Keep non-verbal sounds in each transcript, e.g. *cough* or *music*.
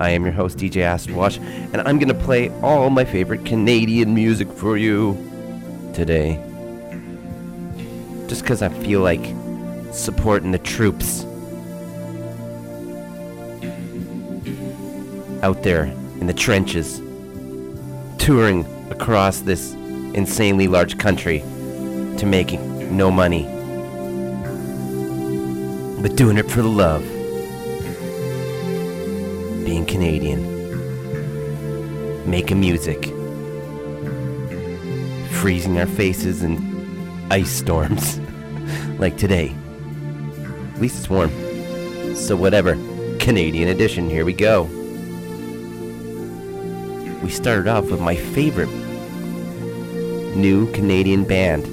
I am your host, DJ Acid Wash, and I'm gonna play all my favorite Canadian music for you today. Just because I feel like supporting the troops out there in the trenches, touring across this insanely large country to making no money, but doing it for the love Canadian, making music, freezing our faces in ice storms *laughs* like today. At least it's warm. So, whatever. Canadian edition, here we go. We started off with my favorite new Canadian band.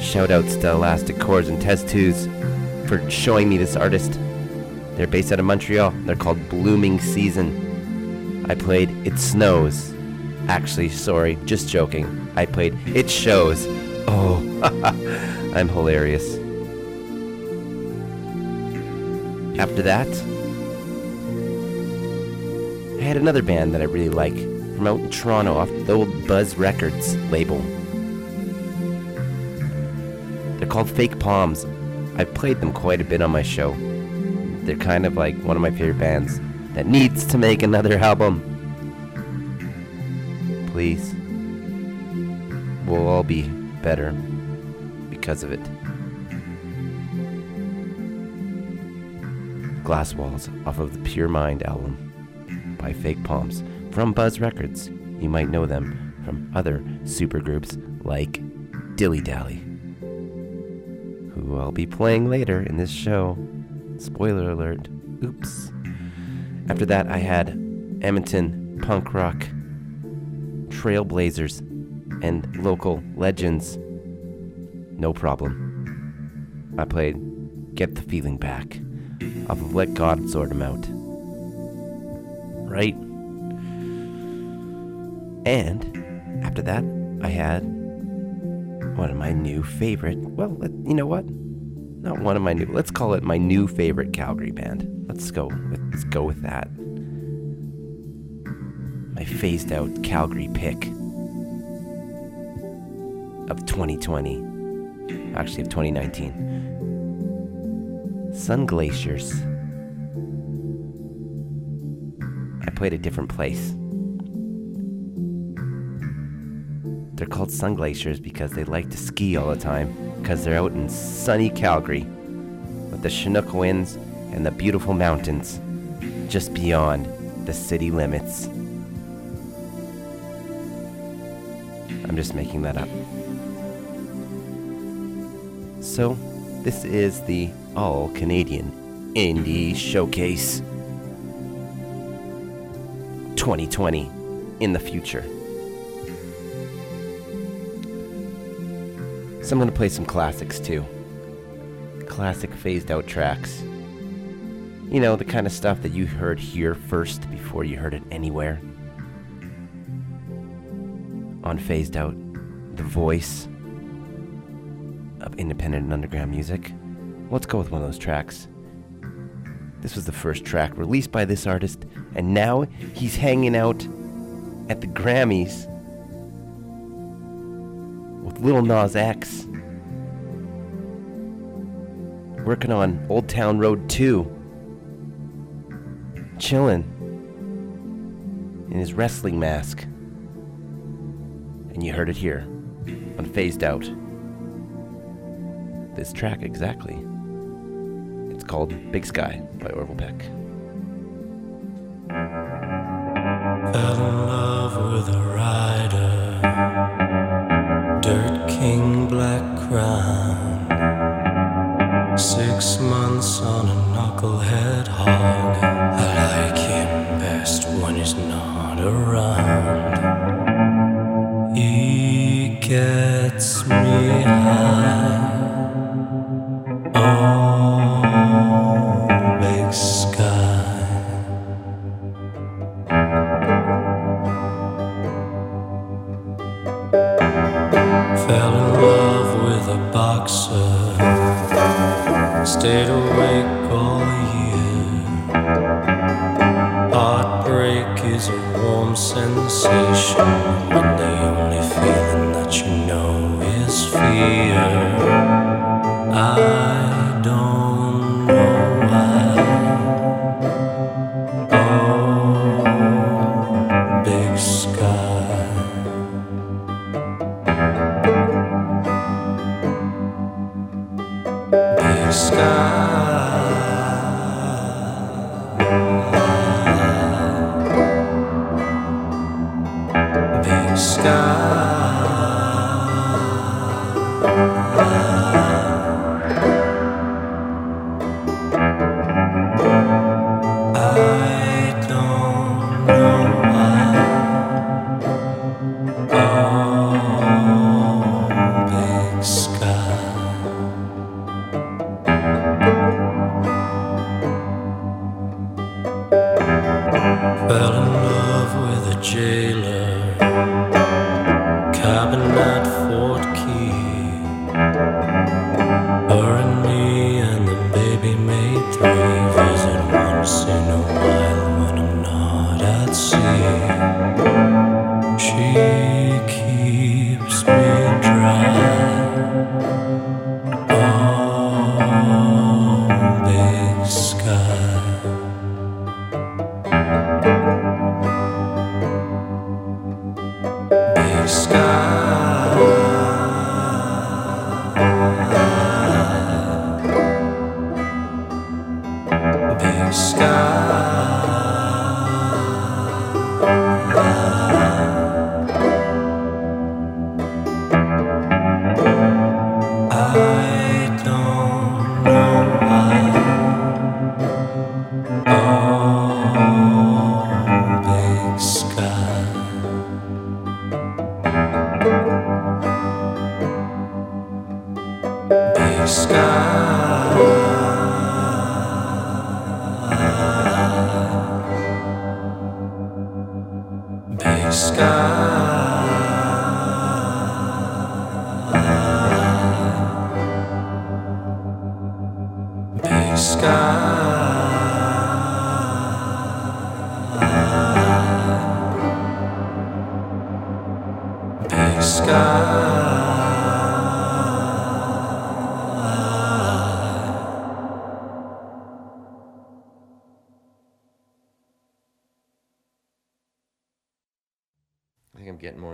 Shout outs to Elastic Chords and Test 2s for showing me this artist. They're based out of Montreal. They're called Blooming Season. I played It Snows. Actually, sorry, just joking. I played It Shows. Oh, *laughs* I'm hilarious. After that, I had another band that I really like from out in Toronto off the old Buzz Records label. They're called Fake Palms. I've played them quite a bit on my show. They're kind of like one of my favorite bands that needs to make another album. Please. We'll all be better because of it. Glass Walls off of the Pure Mind album by Fake Palms from Buzz Records. You might know them from other supergroups like Dilly Dally, who I'll be playing later in this show. Spoiler alert. Oops. After that, I had Edmonton punk rock trailblazers and local legends. No problem. I played Get the Feeling Back off of Let God Sort 'em Out. Right? And after that, I had one of my new favorite. Well, you know what? Not one of my new. Let's call it my new favorite Calgary band. Let's go. Let's go with that. My phased out Calgary pick of 2020, actually of 2019. Sun Glaciers. I played a different place. They're called Sun Glaciers because they like to ski all the time because they're out in sunny Calgary with the Chinook winds and the beautiful mountains just beyond the city limits. I'm just making that up. So, this is the All Canadian Indie Showcase 2020 in the future. So I'm going to play some classics too. Classic phased out tracks. You know, the kind of stuff that you heard here first before you heard it anywhere. On phased out, the voice of independent and underground music. Let's go with one of those tracks. This was the first track released by this artist, and now he's hanging out at the Grammys Lil Nas X. Working on Old Town Road 2. Chilling in his wrestling mask. And you heard it here on Phased Out. This track exactly. It's called Big Sky by Orville Peck. Fell Six months on a knucklehead hog. I like him best when he's not around. He gets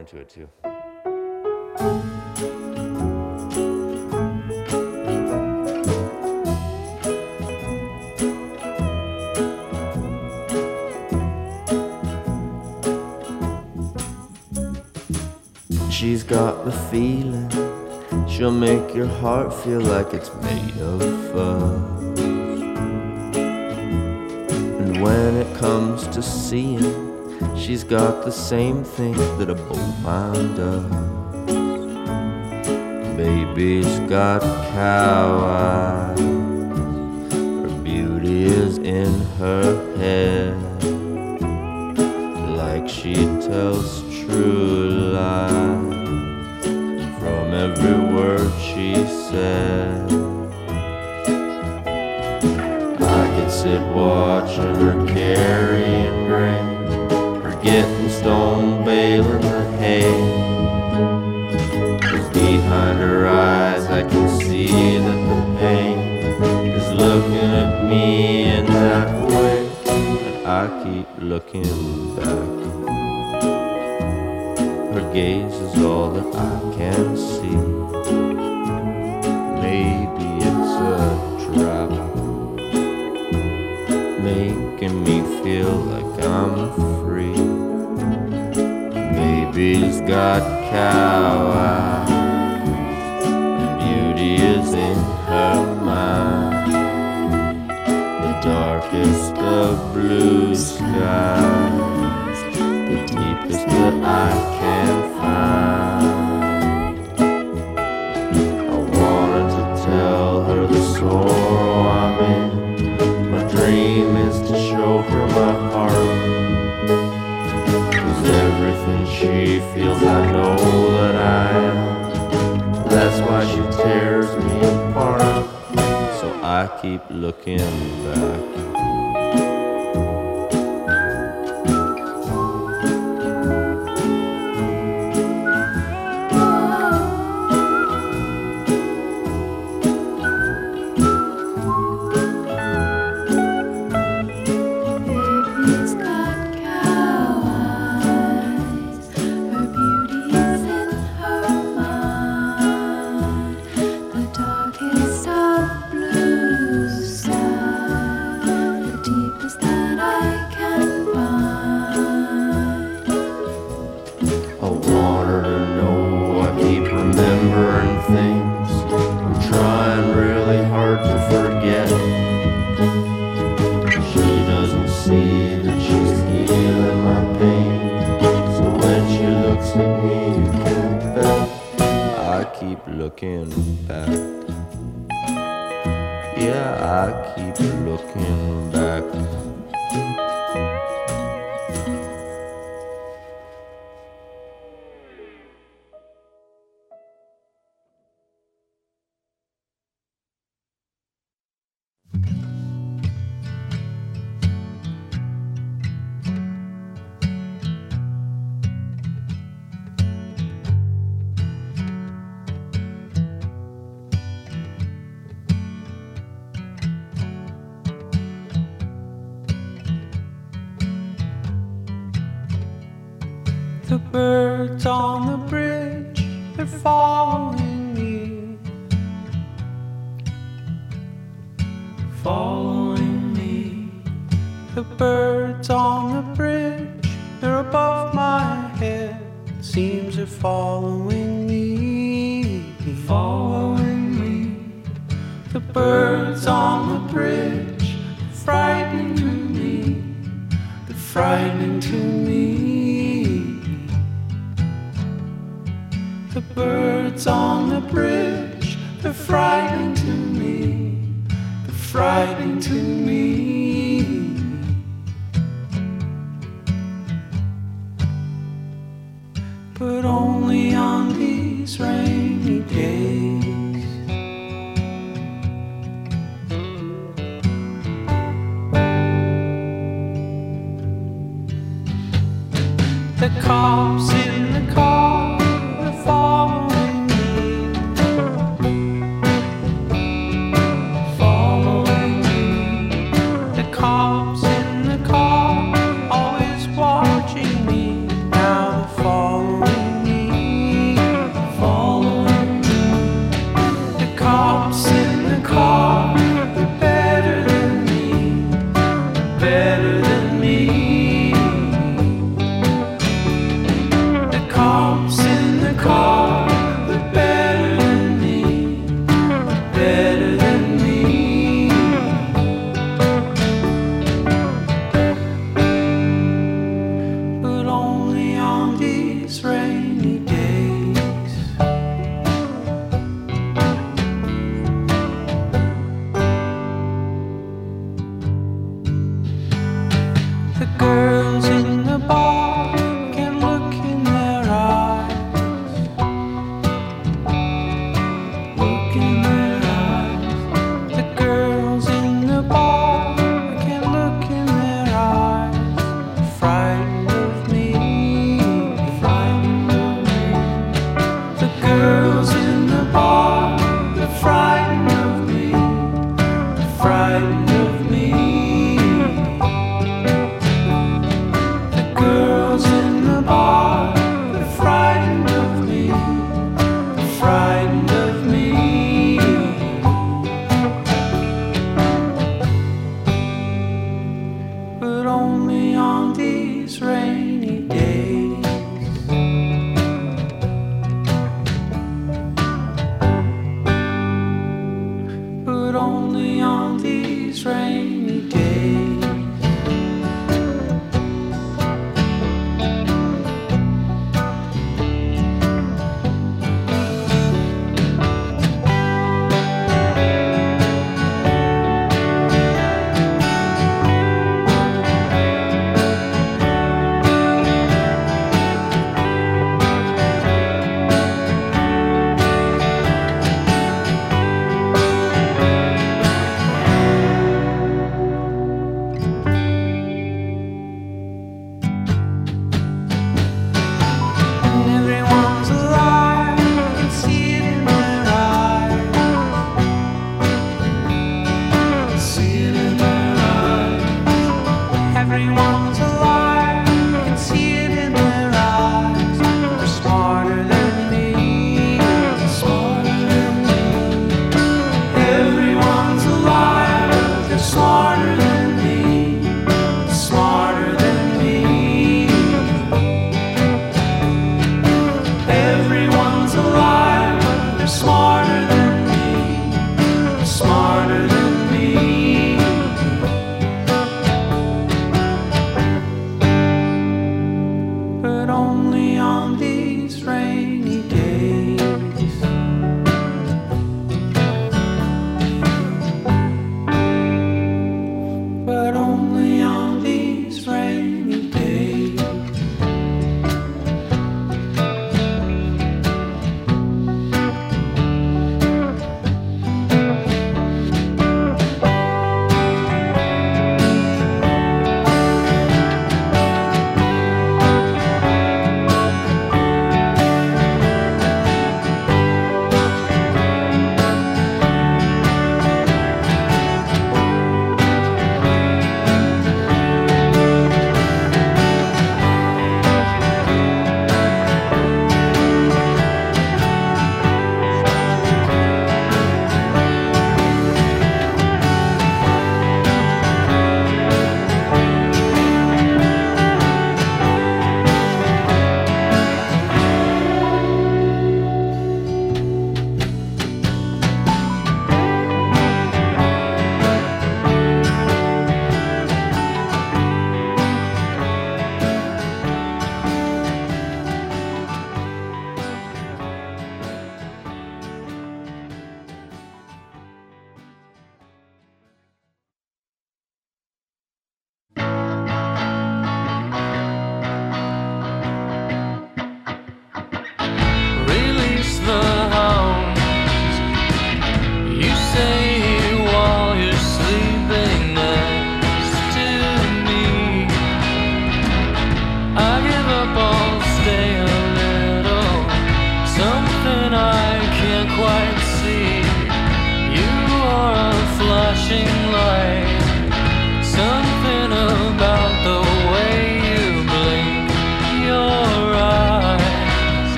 more into it too. She's got the feeling. She'll make your heart feel like it's made of fuzz. And when it comes to seeing, she's got the same thing that a bovine does. Baby's got cow eyes. Her beauty is in her head. Like she tells true lies from every word she said. I could sit watching her carrying looking back. Her gaze is all that I can see. Maybe it's a trap, making me feel like I'm free. Baby's got cow eyes, keep looking back. The birds on the bridge, they're following me. Following me. The birds on the bridge, they're above my head. Seems they're following me. Following me. The birds on the bridge, frightening to me. They're frightening to me. birds on the bridge, they're frightening to me, they're frightening to me. But only on these rainy days. the call.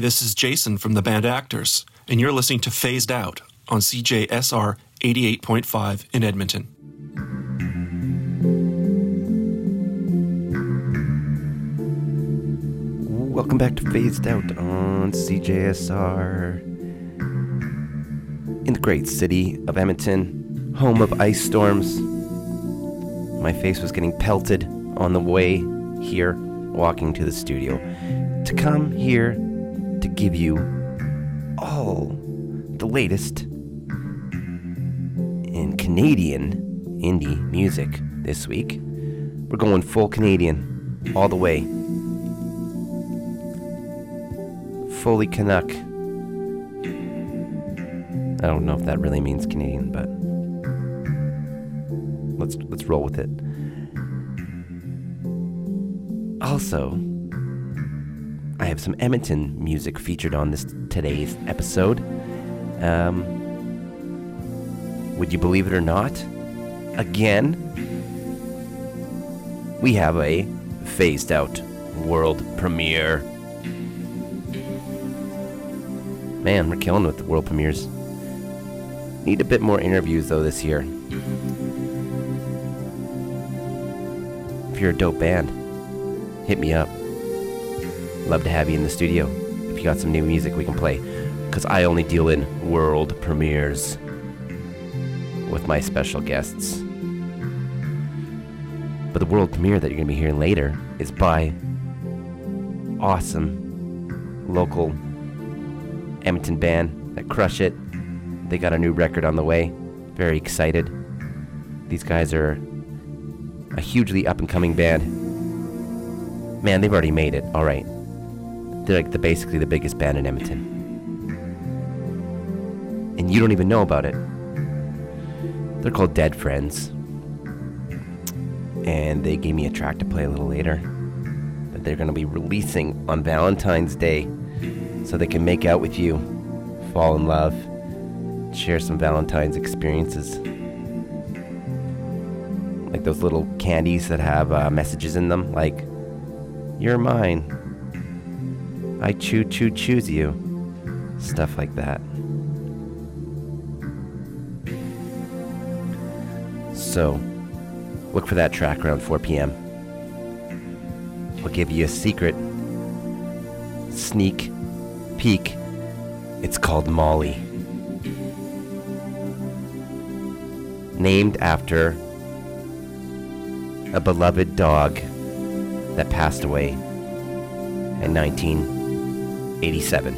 Hi, this is Jason from the band Actors, and you're listening to Phased Out on CJSR 88.5 in Edmonton. Welcome back to Phased Out on CJSR. In the great city of Edmonton, home of ice storms. My face was getting pelted on the way here, walking to the studio. To come here to give you all the latest in Canadian indie music this week. We're going full Canadian all the way. Fully Canuck. I don't know if that really means Canadian, but let's let's roll with it. Also, I have some Edmonton music featured on this today's episode. Um, would you believe it or not? Again, we have a phased out world premiere. Man, we're killing with the world premieres. Need a bit more interviews though this year. If you're a dope band, hit me up. Love to have you in the studio. If you got some new music we can play. Because I only deal in world premieres with my special guests. But the world premiere that you're going to be hearing later is by awesome local Edmonton band that crush it. They got a new record on the way. Very excited. These guys are a hugely up and coming band. Man, they've already made it. All right. They're like the basically the biggest band in Edmonton. And you don't even know about it. They're called Dead Friends. And they gave me a track to play a little later that they're going to be releasing on Valentine's Day so they can make out with you, fall in love, share some Valentine's experiences. Like those little candies that have uh, messages in them, like, you're mine. I choo choo choose you. Stuff like that. So, look for that track around 4 p.m. We'll give you a secret sneak peek. It's called Molly. Named after a beloved dog that passed away in 1987.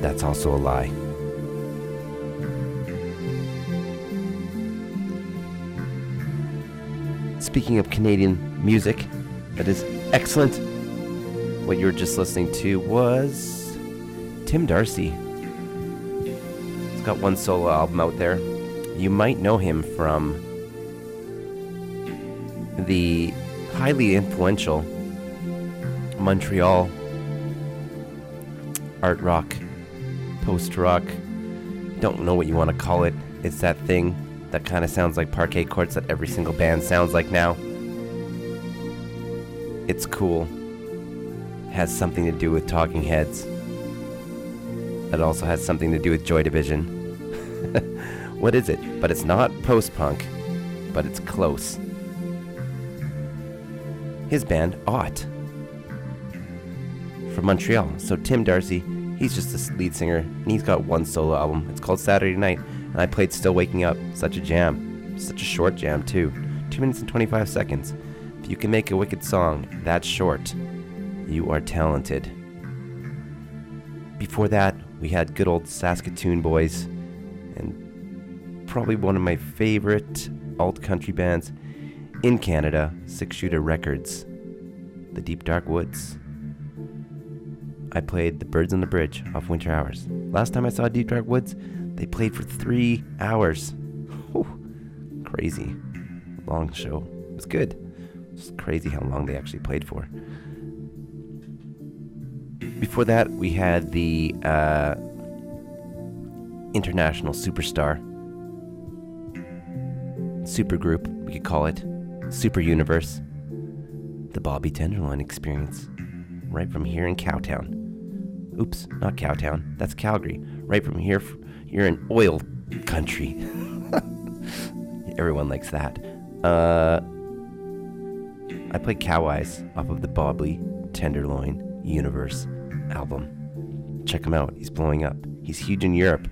That's also a lie. Speaking of Canadian music, that is excellent. What you were just listening to was Tim Darcy. He's got one solo album out there. You might know him from the highly influential Montreal art rock, post rock, don't know what you want to call it. It's that thing that kind of sounds like parquet courts that every single band sounds like now. It's cool. Has something to do with Talking Heads. That also has something to do with Joy Division. *laughs* what is it? But it's not post punk, but it's close. His band, Ought. From Montreal. So Tim Darcy, he's just the lead singer, and he's got one solo album. It's called Saturday Night, and I played Still Waking Up. Such a jam. Such a short jam, too. 2 minutes and 25 seconds. If you can make a wicked song that short, you are talented. Before that, we had good old Saskatoon boys, and probably one of my favorite alt country bands in Canada, Six Shooter Records, The Deep Dark Woods. I played The Birds on the Bridge off Winter Hours. Last time I saw Deep Dark Woods, they played for three hours. *laughs* Whew, crazy. Long show. It was good. It's crazy how long they actually played for. Before that, we had the uh, international superstar, supergroup, we could call it, super universe, the Bobby Tenderloin experience, right from here in Cowtown. Oops, not Cowtown, that's Calgary. Right from here, you're in oil country. *laughs* Everyone likes that. Uh, I played Cow Eyes off of the Bobby Tenderloin Universe album. Check him out, he's blowing up. He's huge in Europe.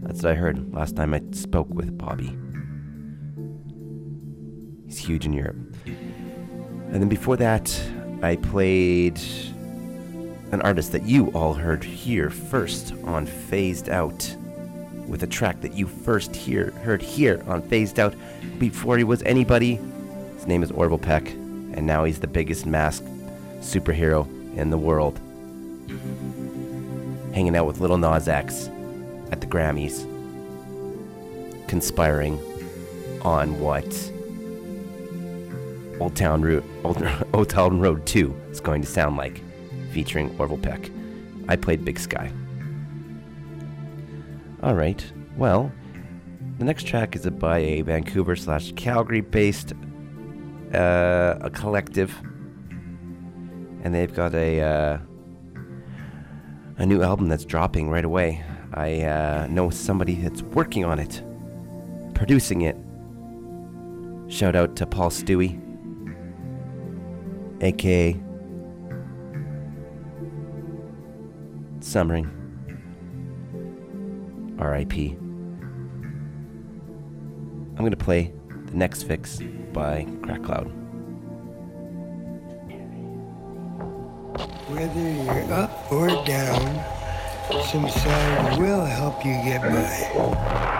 That's what I heard last time I spoke with Bobby. He's huge in Europe. And then before that, I played an artist that you all heard here first on Phased Out with a track that you first hear, heard here on Phased Out before he was anybody. His name is Orville Peck, and now he's the biggest masked superhero in the world. Hanging out with Little Nas X at the Grammys, conspiring on what Old Town Road, Old, *laughs* Old Town Road 2 is going to sound like, featuring Orville Peck. I played Big Sky. All right. Well, the next track is by a Vancouver slash Calgary based uh, a collective, and they've got a uh, a new album that's dropping right away. I uh, know somebody that's working on it, producing it. Shout out to Paul Stewie, aka Summering. R.I.P. I'm gonna play The Next Fix by Crack Cloud. Whether you're up or down, some sound will help you get by.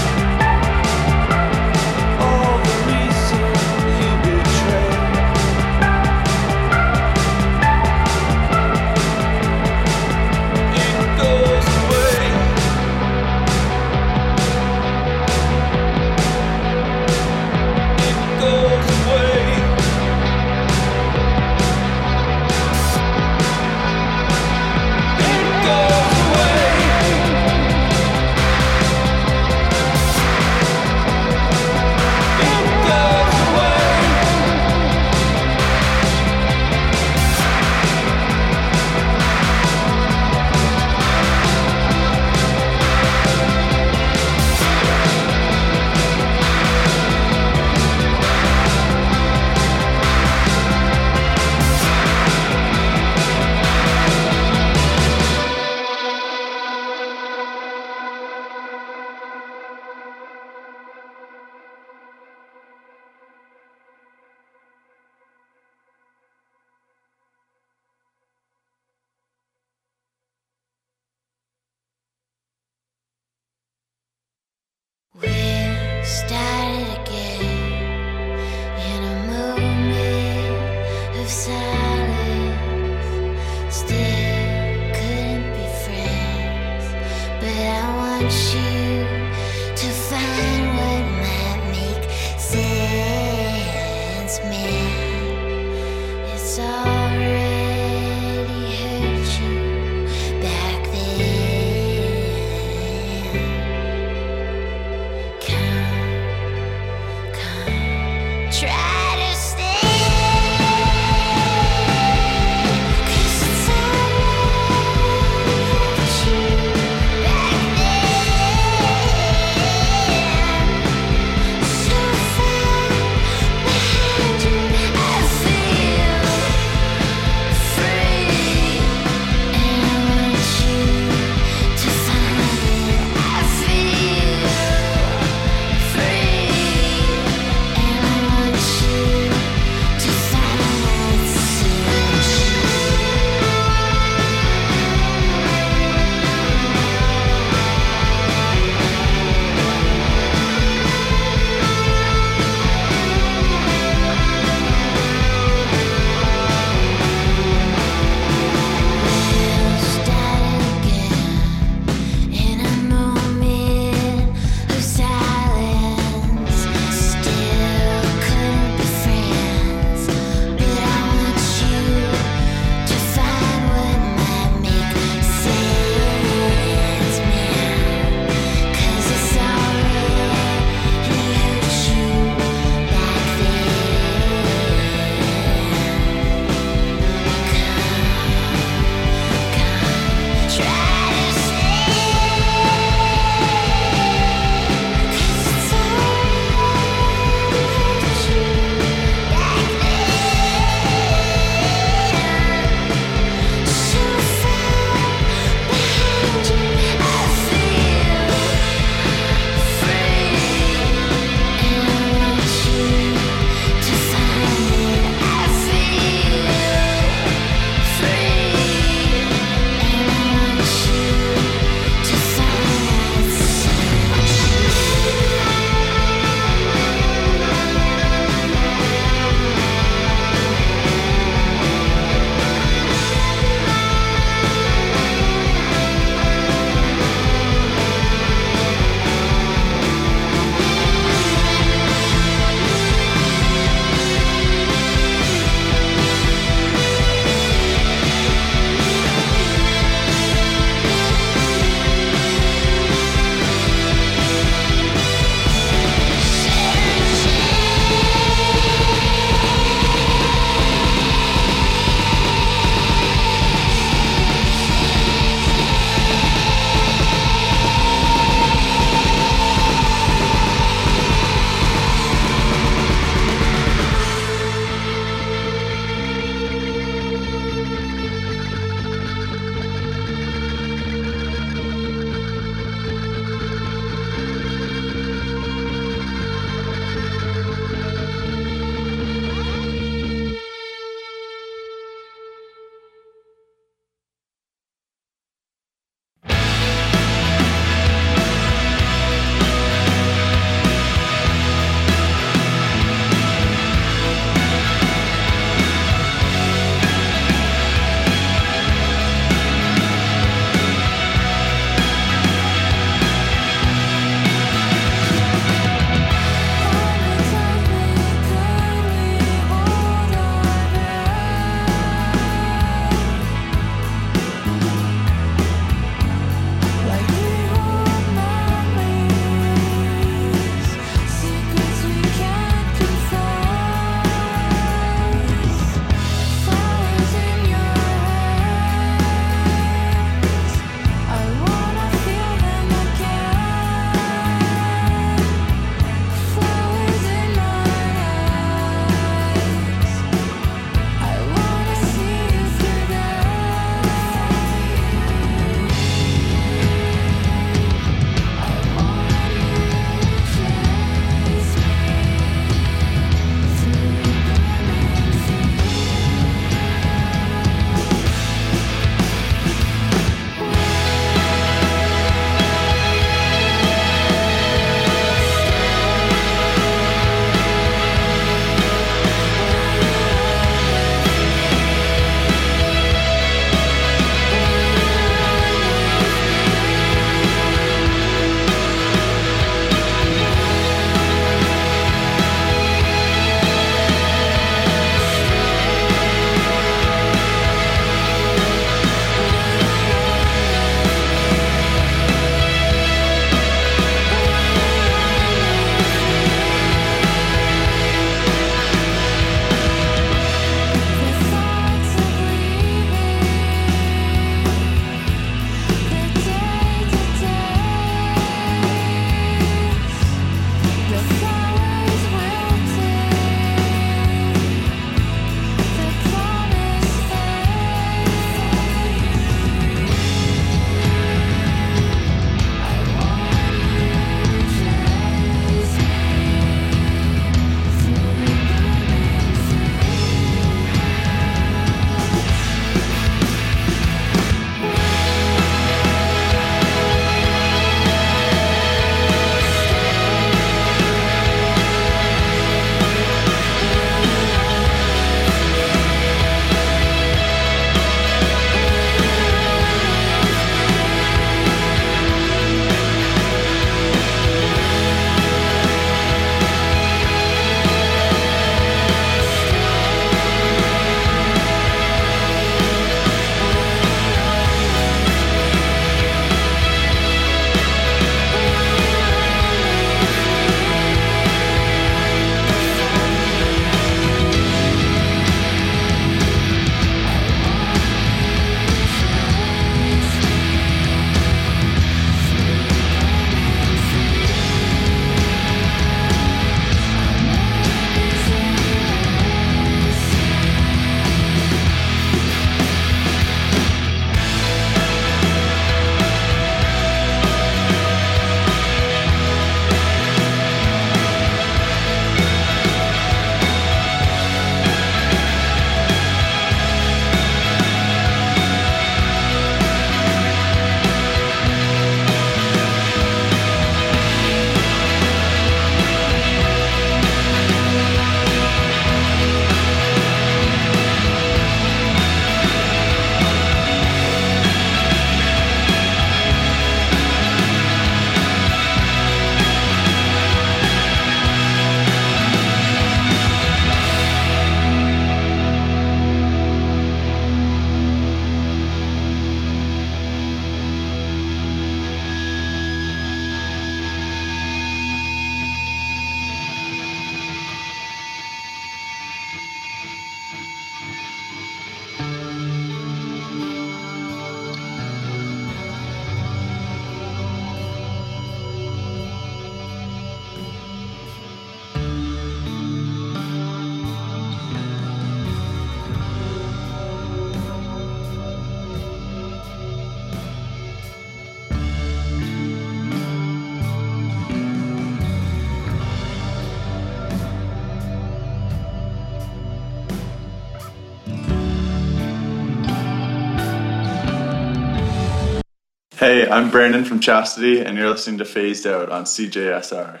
Hey, I'm Brandon from Chastity, and you're listening to Phased Out on CJSR.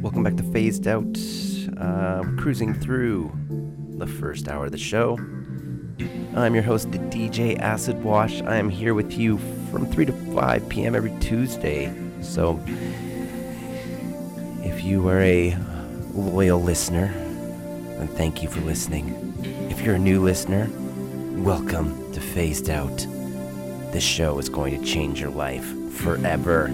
Welcome back to Phased Out. Uh, cruising through the first hour of the show. I'm your host, DJ Acid Wash. I am here with you from 3 to 5 p.m. every Tuesday. So, if you are a loyal listener, and thank you for listening. If you're a new listener, welcome to Phased Out. This show is going to change your life forever.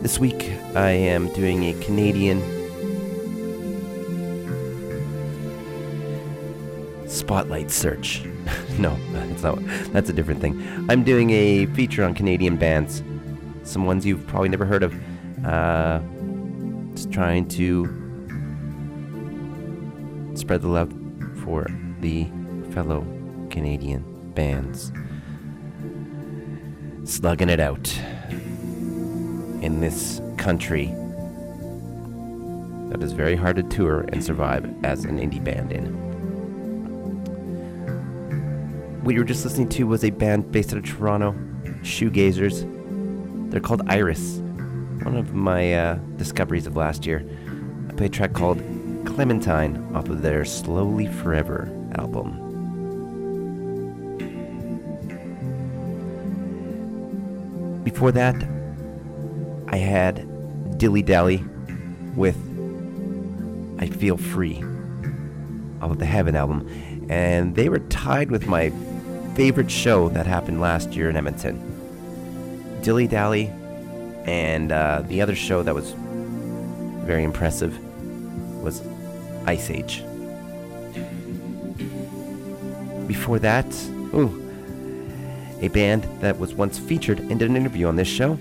This week, I am doing a Canadian spotlight search. *laughs* no, *laughs* that's not. That's a different thing. I'm doing a feature on Canadian bands, some ones you've probably never heard of. Uh, just trying to spread the love for the fellow Canadian bands. Slugging it out in this country that is very hard to tour and survive as an indie band in. What you were just listening to was a band based out of Toronto, Shoegazers. They're called Iris, one of my uh, discoveries of last year. I played a track called Clementine off of their Slowly Forever album. Before that, I had Dilly Dally with I Feel Free off of the Heaven album. And they were tied with my favorite show that happened last year in Edmonton. Dilly Dally and uh, the other show that was very impressive was Iceage. Before that, ooh, a band that was once featured and did an interview on this show.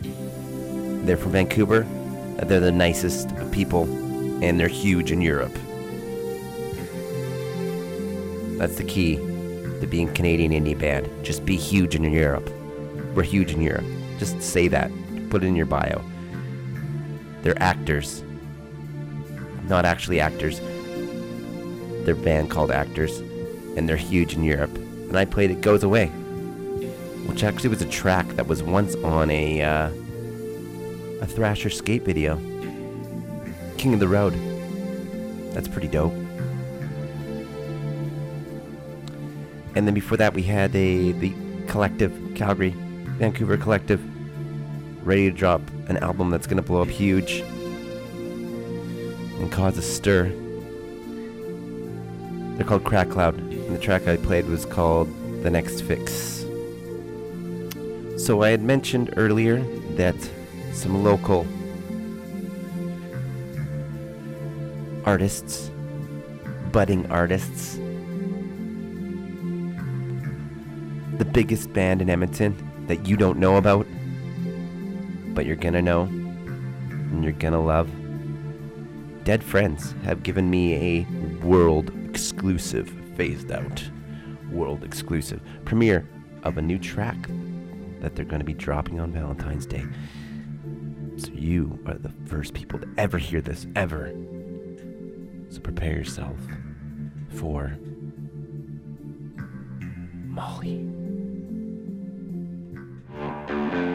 They're from Vancouver. They're the nicest people, and they're huge in Europe. That's the key to being Canadian indie band. Just be huge in Europe. We're huge in Europe. Just say that. Put it in your bio. They're actors. Not actually actors. They're band called Actors, and they're huge in Europe. And I played It Goes Away, which actually was a track that was once on a uh, a Thrasher skate video. King of the Road. That's pretty dope. And then before that, we had a the collective Calgary, Vancouver collective, ready to drop an album that's gonna blow up huge and cause a stir. They're called Crack Cloud, and the track I played was called The Next Fix. So I had mentioned earlier that some local artists, budding artists, the biggest band in Edmonton that you don't know about, but you're gonna know and you're gonna love. Dead Friends have given me a world exclusive, phased out, world exclusive premiere of a new track that they're to be dropping on Valentine's Day. So you are the first people to ever hear this, ever. So prepare yourself for Molly. Catch you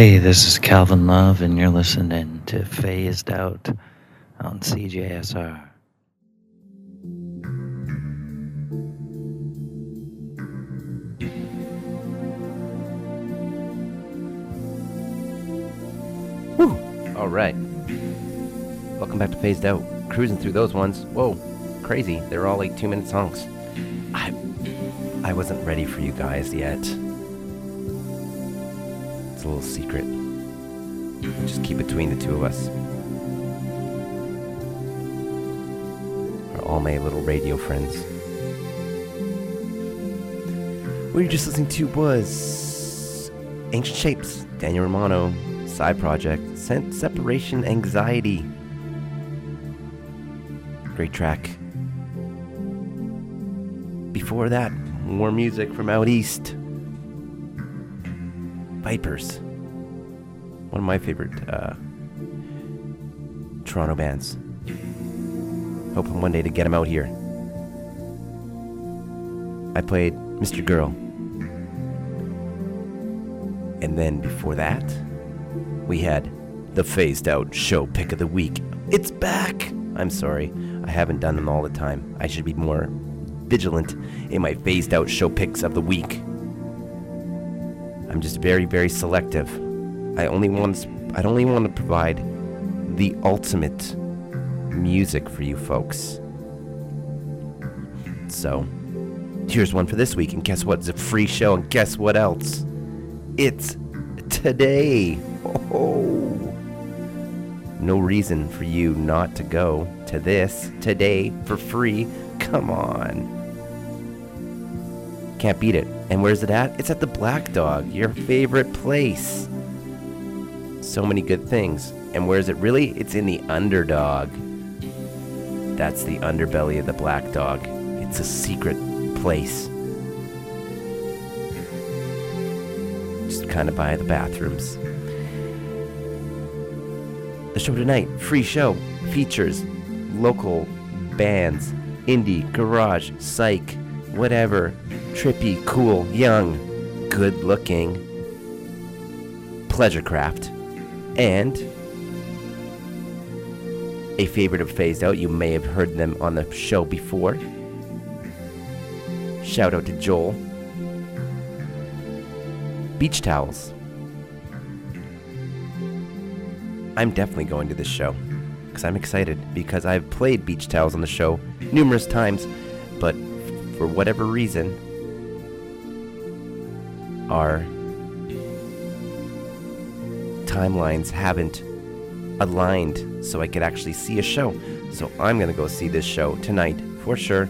Hey, this is Calvin Love, and you're listening to Phased Out on CJSR. Woo! All right. Welcome back to Phased Out. Cruising through those ones. Whoa, crazy. They're all like two minute songs. I, I wasn't ready for you guys yet. Little secret. Just keep between the two of us. Our all my little radio friends. What you're just listening to was Ancient Shapes, Daniel Romano, side project, Sen- Separation Anxiety. Great track. Before that, more music from out east. Vipers. One of my favorite uh, Toronto bands. Hoping one day to get them out here. I played Mr. Girl. And then before that, we had the phased out show pick of the week. It's back! I'm sorry, I haven't done them all the time. I should be more vigilant in my phased out show picks of the week. I'm just very, very selective. I only want I only want to provide the ultimate music for you folks. So, here's one for this week, and guess what? It's a free show, and guess what else? It's today. Oh, no reason for you not to go to this today for free. Come on. Can't beat it. And where's it at? It's at the Black Dog, your favorite place. So many good things. And where's it really? It's in the underdog. That's the underbelly of the Black Dog. It's a secret place. Just kind of by the bathrooms. The show tonight, free show, features local bands, indie, garage, psych, whatever, trippy, cool, young, good looking, pleasure craft, and a favorite of Phased Out. You may have heard them on the show before. Shout out to Joel. Beach towels. I'm definitely going to this show because I'm excited because I've played beach towels on the show numerous times, for whatever reason, our timelines haven't aligned so I could actually see a show. So I'm going to go see this show tonight for sure.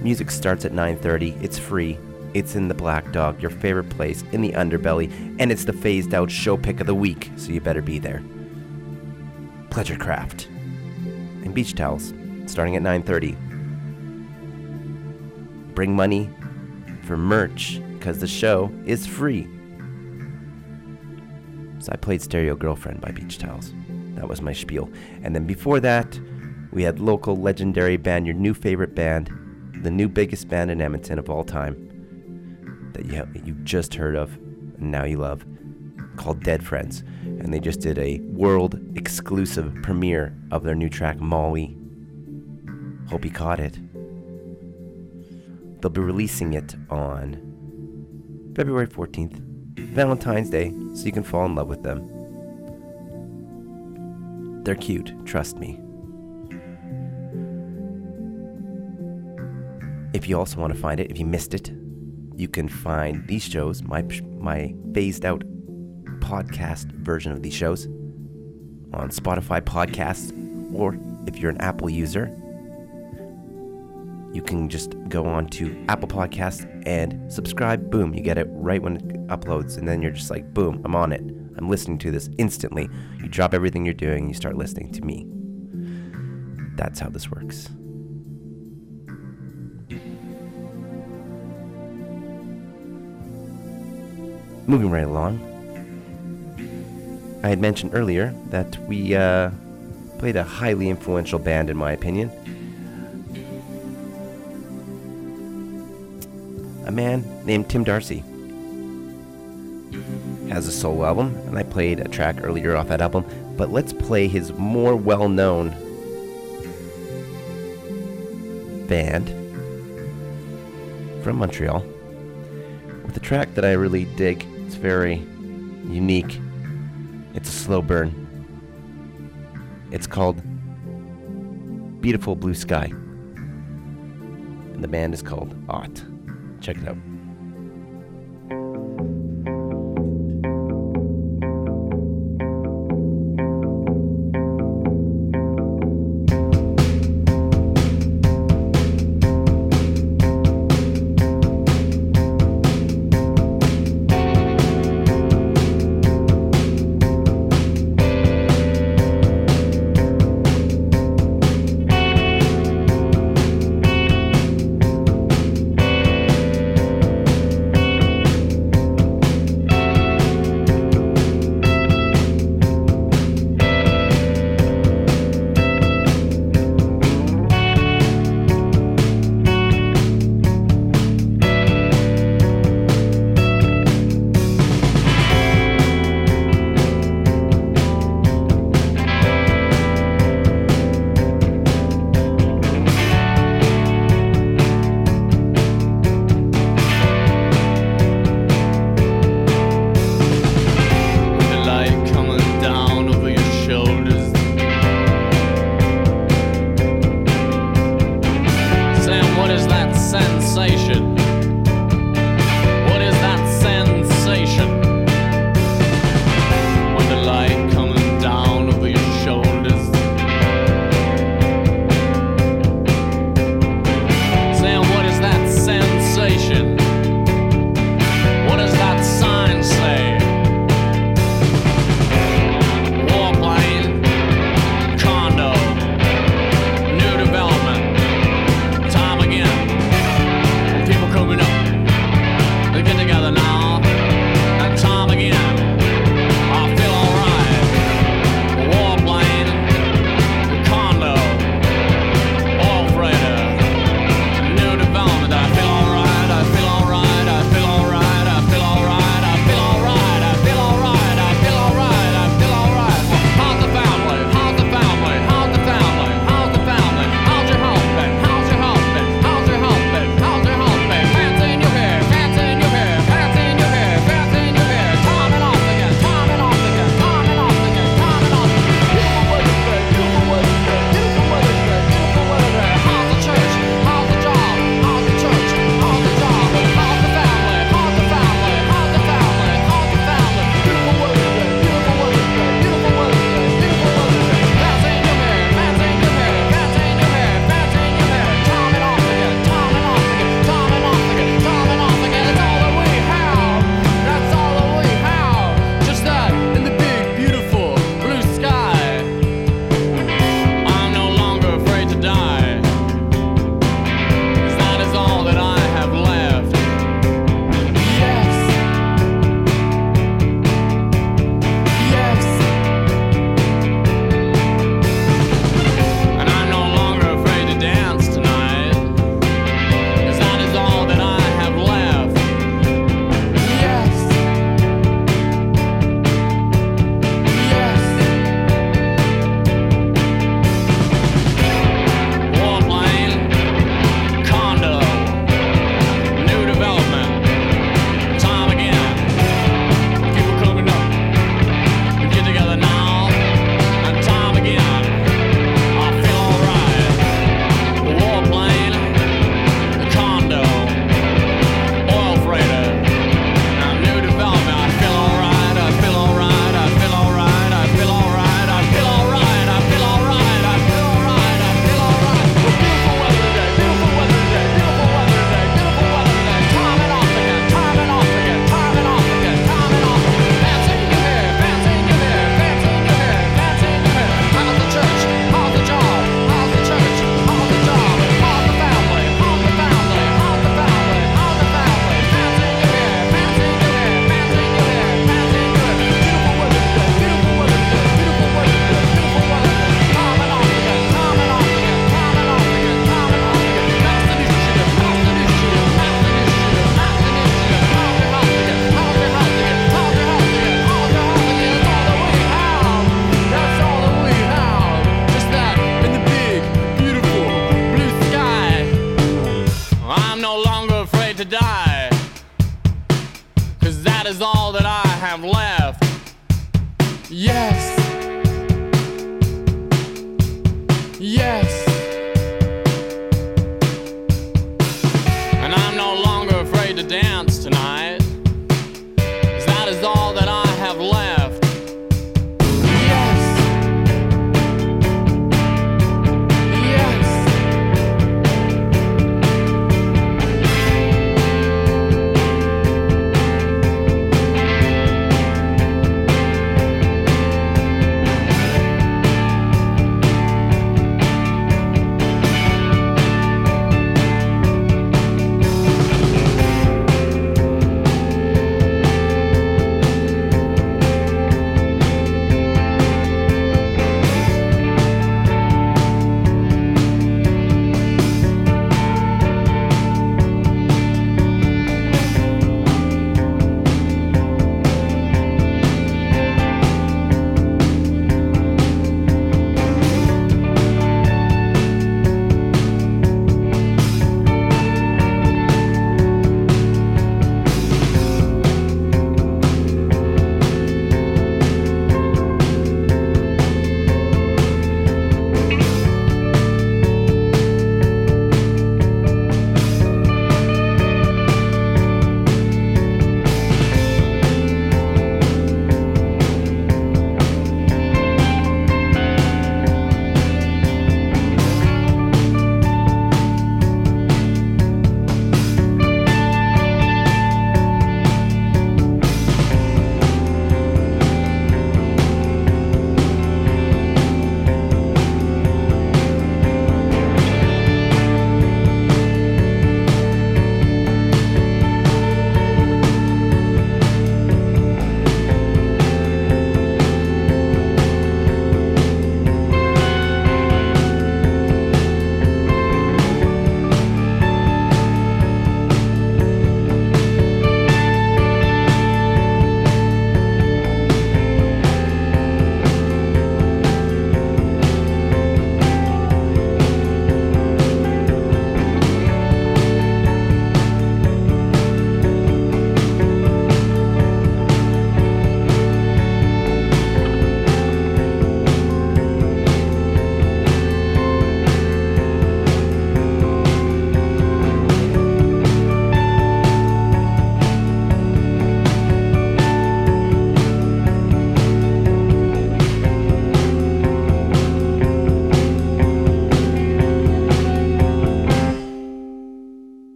Music starts at 9:30. It's free. It's in the Black Dog, your favorite place in the underbelly, and it's the phased out show pick of the week, so you better be there. Pleasure Craft and beach towels starting at 9:30. Bring money for merch because the show is free. So I played Stereo Girlfriend by Beach Towels. That was my spiel. And then before that, we had local legendary band, your new favorite band, the new biggest band in Edmonton of all time that you have, you just heard of and now you love, called Dead Friends. And they just did a world exclusive premiere of their new track Molly. Hope you caught it. They'll be releasing it on February 14th, Valentine's Day, so you can fall in love with them. They're cute, trust me. If you also want to find it, if you missed it, you can find these shows, my my phased out podcast version of these shows, on Spotify podcasts, or if you're an Apple user, you can just go on to Apple Podcasts and subscribe. Boom, you get it right when it uploads, and then you're just like, boom, I'm on it. I'm listening to this instantly. You drop everything you're doing, you start listening to me. That's how this works. Moving right along. I had mentioned earlier that we uh, played a highly influential band, in my opinion. A man named Tim Darcy has a solo album, and I played a track earlier off that album. But let's play his more well known band from Montreal with a track that I really dig. It's very unique, it's a slow burn. It's called Beautiful Blue Sky. And the band is called Ought. Check it out.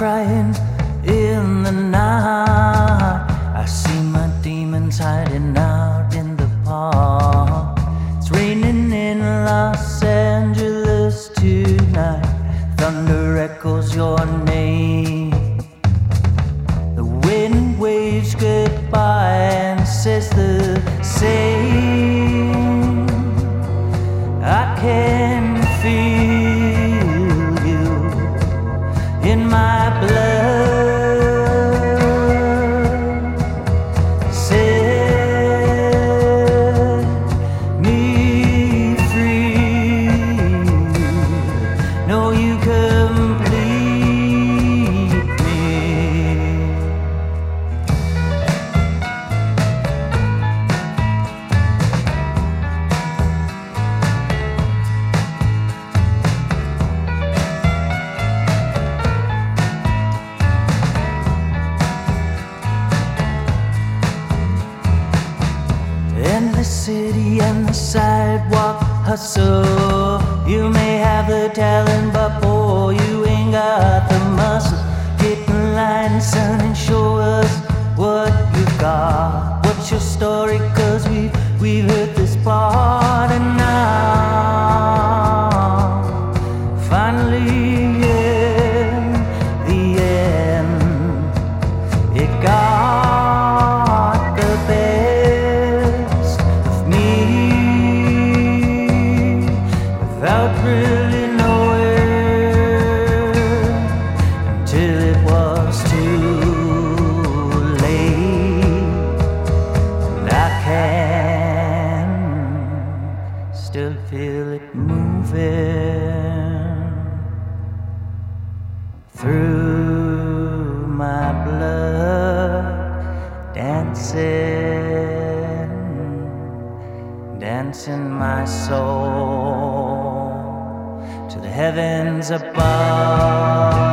Crying heavens above.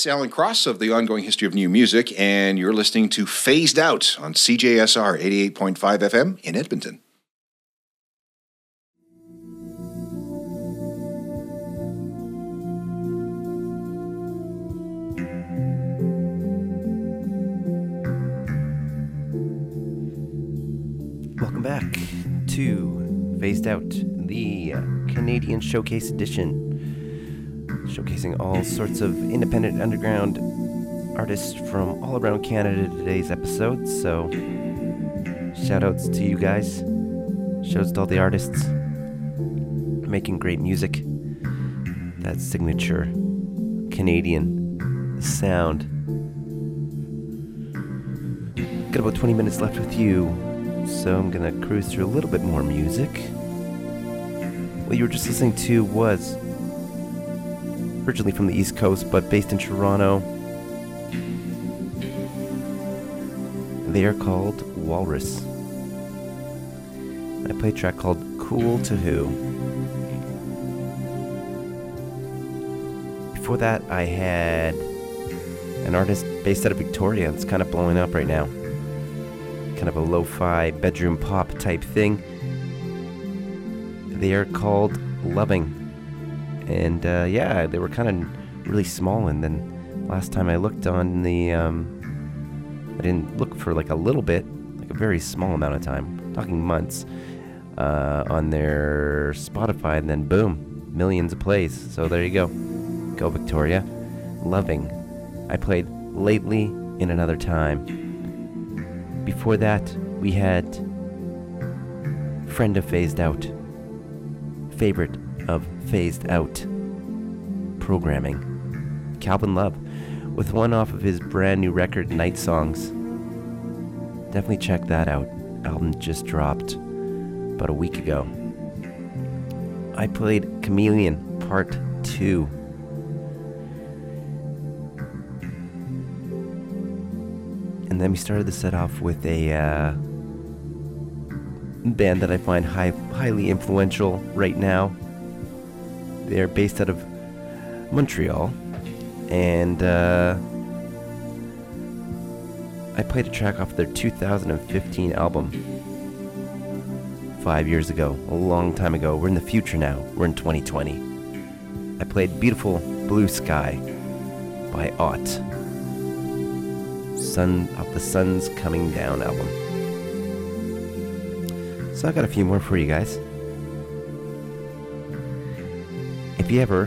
It's Alan Cross of the Ongoing History of New Music, and you're listening to Phased Out on CJSR 88.5 FM in Edmonton. Welcome back to Phased Out, the Canadian Showcase Edition, sorts of independent underground artists from all around Canada today's episode. So, shout outs to you guys. Shouts to all the artists making great music. That signature Canadian sound. Got about 20 minutes left with you, so I'm gonna cruise through a little bit more music. What you were just listening to was originally from the East Coast, but based in Toronto. They are called Walrus. I play a track called Cool to Who. Before that, I had an artist based out of Victoria that's kind of blowing up right now. Kind of a lo fi bedroom pop type thing. They are called Loving. And uh, yeah, they were kind of really small. And then last time I looked on the. Um, I didn't look for like a little bit, like a very small amount of time, talking months, uh, on their Spotify, and then boom, millions of plays. So there you go. Go, Victoria. Loving. I played lately in another time. Before that, we had Friend of Phased Out. Favorite of Phased Out. Programming. Calvin Love, with one off of his brand new record, Night Songs. Definitely check that out. Album just dropped about a week ago. I played Chameleon Part 2. And then we started the set off with a uh, band that I find high, highly influential right now. They're based out of Montreal. And uh, I played a track off their 2015 album. Five years ago, a long time ago. We're in the future now. We're in 2020. I played Beautiful Blue Sky by Ought. Sun of the Sun's Coming Down album. So I got a few more for you guys. If you ever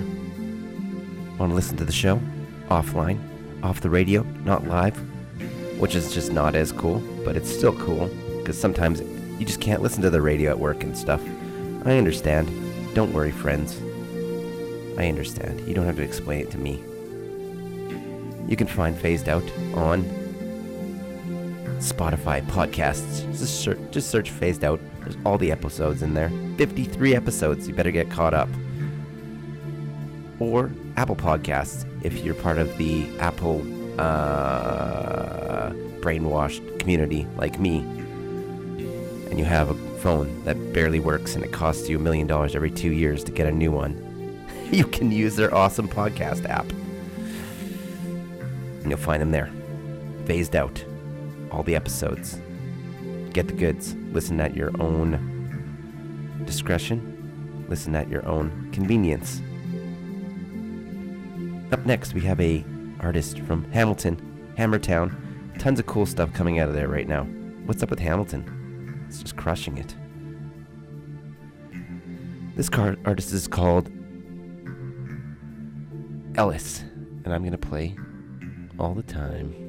want to listen to the show offline, off the radio, not live, which is just not as cool, but it's still cool because sometimes you just can't listen to the radio at work and stuff. I understand. Don't worry, friends. I understand. You don't have to explain it to me. You can find Phased Out on Spotify podcasts. Just search, just search Phased Out. There's all the episodes in there. 53 episodes. You better get caught up. Or Apple Podcasts if you're part of the Apple uh, brainwashed community like me. And you have a phone that barely works and it costs you a million dollars every two years to get a new one. *laughs* You can use their awesome podcast app. And you'll find them there. Phased out. All the episodes. Get the goods. Listen at your own discretion. Listen at your own convenience. Up next, we have a artist from Hamilton, Hammertown. Tons of cool stuff coming out of there right now. What's up with Hamilton? It's just crushing it. This car artist is called Ellis, and I'm gonna play all the time.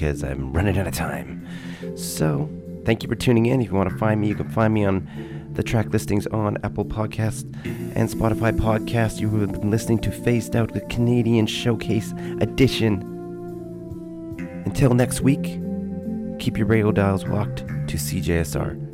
Because I'm running out of time. So, thank you for tuning in. If you want to find me, you can find me on the track listings on Apple Podcast and Spotify Podcast. You have been listening to Phased Out, the Canadian Showcase Edition. Until next week, keep your radio dials locked to CJSR 88.5.